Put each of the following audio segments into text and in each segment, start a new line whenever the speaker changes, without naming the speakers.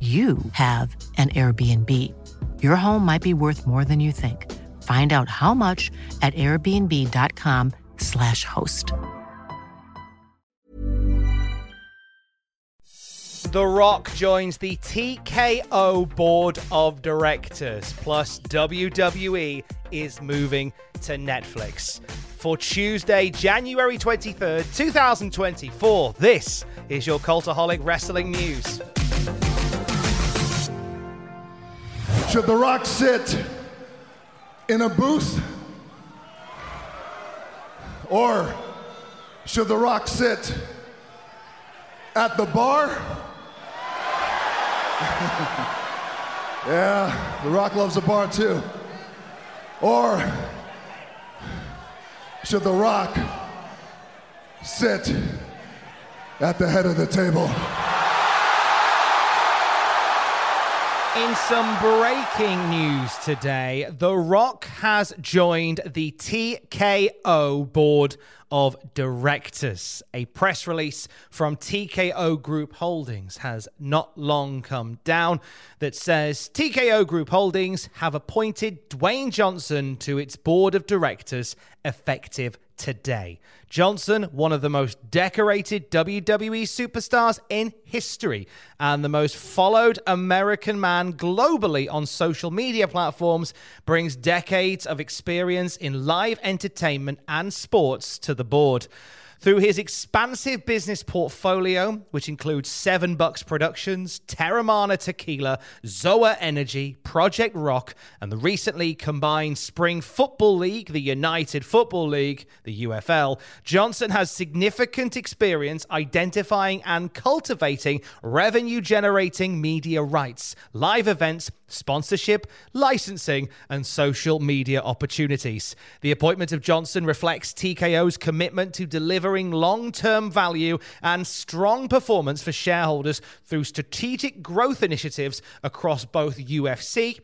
you have an Airbnb. Your home might be worth more than you think. Find out how much at airbnb.com/slash host.
The Rock joins the TKO board of directors, plus WWE is moving to Netflix. For Tuesday, January 23rd, 2024, this is your Cultaholic Wrestling News.
Should The Rock sit in a booth? Or should The Rock sit at the bar? yeah, The Rock loves a bar too. Or should The Rock sit at the head of the table?
In some breaking news today, The Rock has joined the TKO board of directors. A press release from TKO Group Holdings has not long come down that says TKO Group Holdings have appointed Dwayne Johnson to its board of directors effective today. Johnson, one of the most decorated WWE superstars in history and the most followed American man globally on social media platforms, brings decades of experience in live entertainment and sports to the board. Through his expansive business portfolio, which includes Seven Bucks Productions, Teremana Tequila, Zoa Energy, Project Rock, and the recently combined Spring Football League, the United Football League, the UFL, Johnson has significant experience identifying and cultivating revenue generating media rights, live events, sponsorship, licensing, and social media opportunities. The appointment of Johnson reflects TKO's commitment to delivering long term value and strong performance for shareholders through strategic growth initiatives across both UFC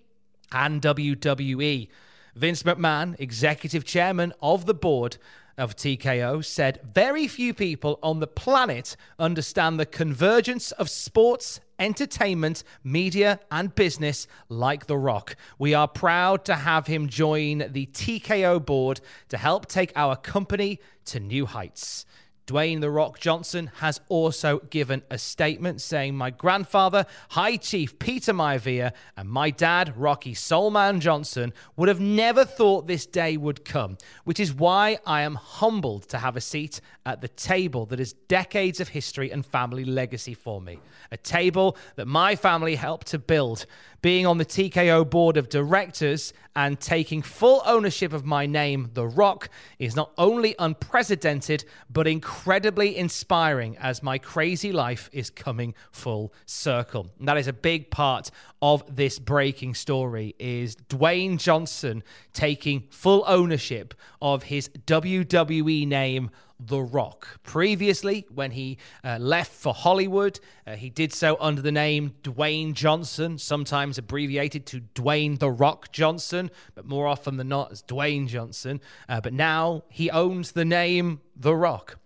and WWE. Vince McMahon, executive chairman of the board, of TKO said very few people on the planet understand the convergence of sports, entertainment, media, and business like The Rock. We are proud to have him join the TKO board to help take our company to new heights. Dwayne The Rock Johnson has also given a statement saying, My grandfather, High Chief Peter Maivia, and my dad, Rocky Soulman Johnson, would have never thought this day would come, which is why I am humbled to have a seat at the table that is decades of history and family legacy for me. A table that my family helped to build. Being on the TKO board of directors and taking full ownership of my name, The Rock, is not only unprecedented, but incredibly inspiring as my crazy life is coming full circle. And that is a big part of this breaking story is Dwayne Johnson taking full ownership of his WWE name the Rock. Previously, when he uh, left for Hollywood, uh, he did so under the name Dwayne Johnson, sometimes abbreviated to Dwayne The Rock Johnson, but more often than not as Dwayne Johnson. Uh, but now he owns the name The Rock.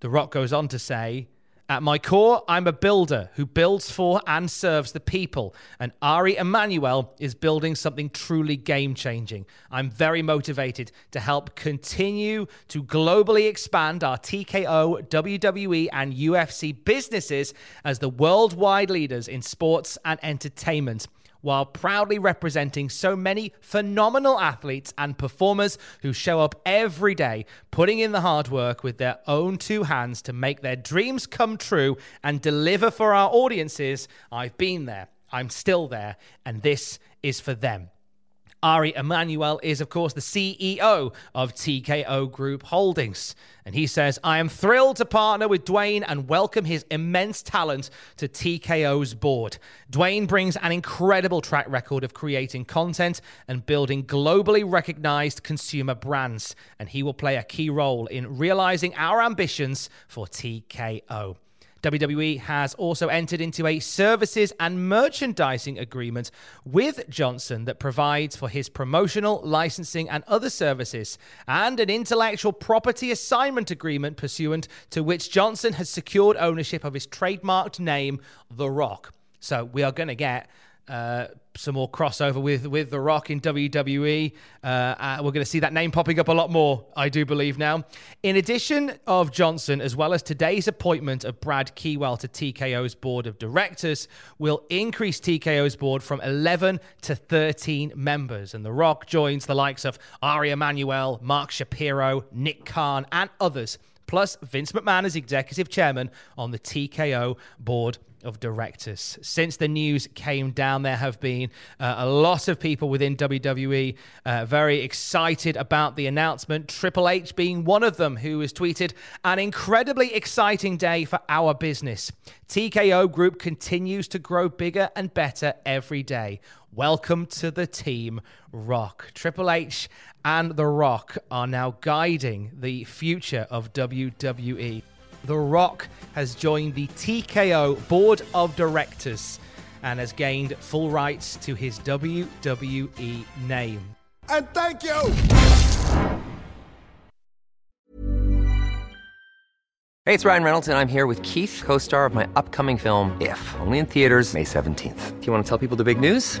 The Rock goes on to say, at my core, I'm a builder who builds for and serves the people, and Ari Emanuel is building something truly game changing. I'm very motivated to help continue to globally expand our TKO, WWE, and UFC businesses as the worldwide leaders in sports and entertainment while proudly representing so many phenomenal athletes and performers who show up every day, putting in the hard work with their own two hands to make their dreams come true and deliver for our audiences. I've been there, I'm still there, and this is for them. Ari Emanuel is, of course, the CEO of TKO Group Holdings. And he says, I am thrilled to partner with Dwayne and welcome his immense talent to TKO's board. Dwayne brings an incredible track record of creating content and building globally recognized consumer brands. And he will play a key role in realizing our ambitions for TKO. WWE has also entered into a services and merchandising agreement with Johnson that provides for his promotional, licensing, and other services, and an intellectual property assignment agreement pursuant to which Johnson has secured ownership of his trademarked name, The Rock. So we are going to get uh, some more crossover with with The Rock in WWE. Uh, uh, we're going to see that name popping up a lot more, I do believe now. In addition of Johnson, as well as today's appointment of Brad Keywell to TKO's board of directors, will increase TKO's board from 11 to 13 members. And The Rock joins the likes of Ari Emanuel, Mark Shapiro, Nick Khan, and others. Plus, Vince McMahon as executive chairman on the TKO board of directors. Since the news came down, there have been uh, a lot of people within WWE uh, very excited about the announcement. Triple H being one of them, who has tweeted, An incredibly exciting day for our business. TKO Group continues to grow bigger and better every day. Welcome to the team, Rock. Triple H and The Rock are now guiding the future of WWE. The Rock has joined the TKO Board of Directors and has gained full rights to his WWE name.
And thank you.
Hey, it's Ryan Reynolds, and I'm here with Keith, co star of my upcoming film, If, only in theaters, May 17th. Do you want to tell people the big news?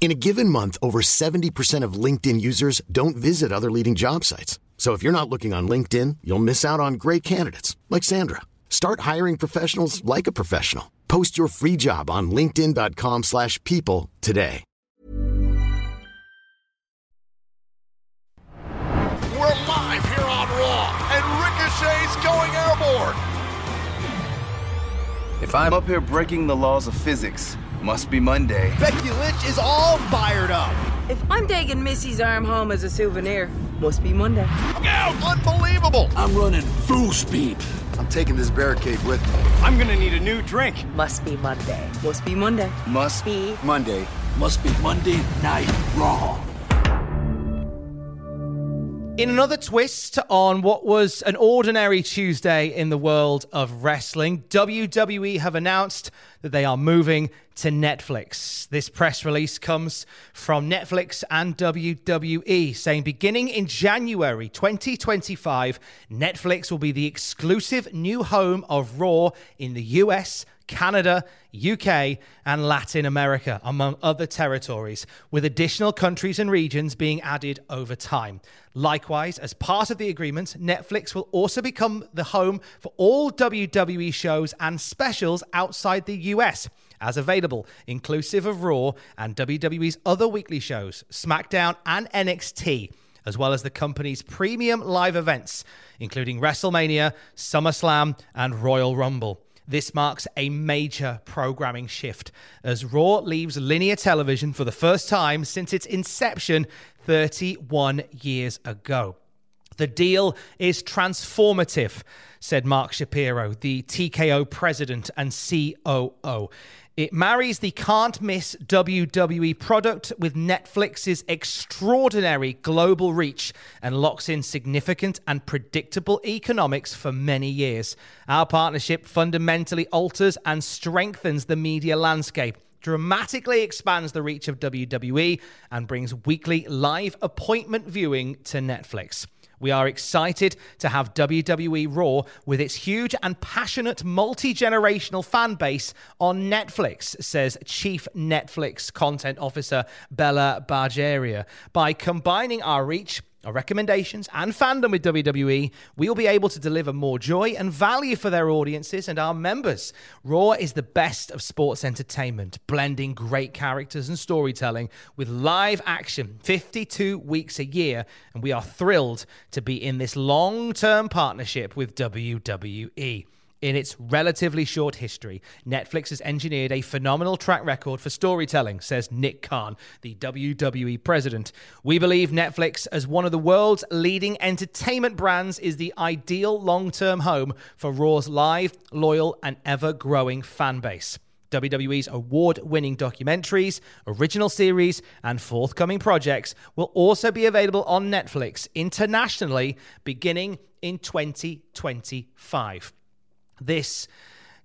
In a given month, over 70% of LinkedIn users don't visit other leading job sites. So if you're not looking on LinkedIn, you'll miss out on great candidates like Sandra. Start hiring professionals like a professional. Post your free job on linkedin.com/people slash people today.
We're live here on Raw, and Ricochet's going airborne.
If I'm up here breaking the laws of physics, must be Monday.
Becky Lynch is all fired up.
If I'm taking Missy's arm home as a souvenir, must be Monday.
Unbelievable.
I'm running full speed.
I'm taking this barricade with me.
I'm gonna need a new drink.
Must be Monday. Must be Monday.
Must
Be
Monday.
Must be Monday Night Raw.
In another twist on what was an ordinary Tuesday in the world of wrestling, WWE have announced that they are moving to Netflix. This press release comes from Netflix and WWE saying beginning in January 2025, Netflix will be the exclusive new home of Raw in the US. Canada, UK, and Latin America, among other territories, with additional countries and regions being added over time. Likewise, as part of the agreement, Netflix will also become the home for all WWE shows and specials outside the US as available, inclusive of Raw and WWE's other weekly shows, SmackDown and NXT as well as the company's premium live events, including WrestleMania, SummerSlam, and Royal Rumble. This marks a major programming shift as Raw leaves linear television for the first time since its inception 31 years ago. The deal is transformative, said Mark Shapiro, the TKO president and COO. It marries the can't miss WWE product with Netflix's extraordinary global reach and locks in significant and predictable economics for many years. Our partnership fundamentally alters and strengthens the media landscape dramatically expands the reach of WWE and brings weekly live appointment viewing to Netflix. We are excited to have WWE Raw with its huge and passionate multi generational fan base on Netflix, says Chief Netflix Content Officer Bela Bajaria. By combining our reach, our recommendations and fandom with WWE, we will be able to deliver more joy and value for their audiences and our members. Raw is the best of sports entertainment, blending great characters and storytelling with live action 52 weeks a year, and we are thrilled to be in this long term partnership with WWE. In its relatively short history, Netflix has engineered a phenomenal track record for storytelling, says Nick Khan, the WWE president. We believe Netflix, as one of the world's leading entertainment brands, is the ideal long term home for Raw's live, loyal, and ever growing fan base. WWE's award winning documentaries, original series, and forthcoming projects will also be available on Netflix internationally beginning in 2025. This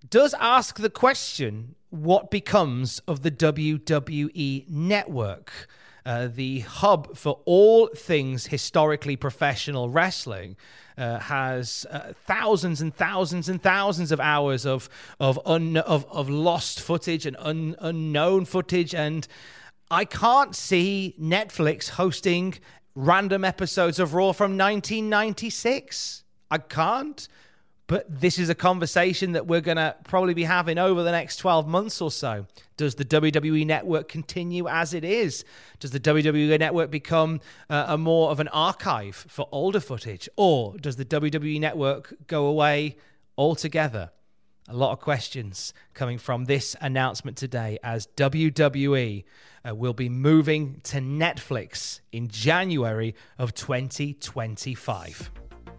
does ask the question what becomes of the WWE network, uh, the hub for all things historically professional wrestling. Uh, has uh, thousands and thousands and thousands of hours of of un, of, of lost footage and un, unknown footage, and I can't see Netflix hosting random episodes of Raw from 1996. I can't. But this is a conversation that we're going to probably be having over the next 12 months or so. Does the WWE network continue as it is? Does the WWE network become uh, a more of an archive for older footage? Or does the WWE network go away altogether? A lot of questions coming from this announcement today as WWE uh, will be moving to Netflix in January of 2025.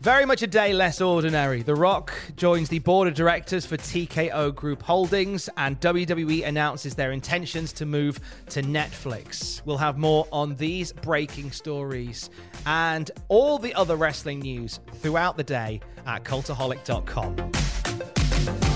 Very much a day less ordinary. The Rock joins the board of directors for TKO Group Holdings, and WWE announces their intentions to move to Netflix. We'll have more on these breaking stories and all the other wrestling news throughout the day at cultaholic.com.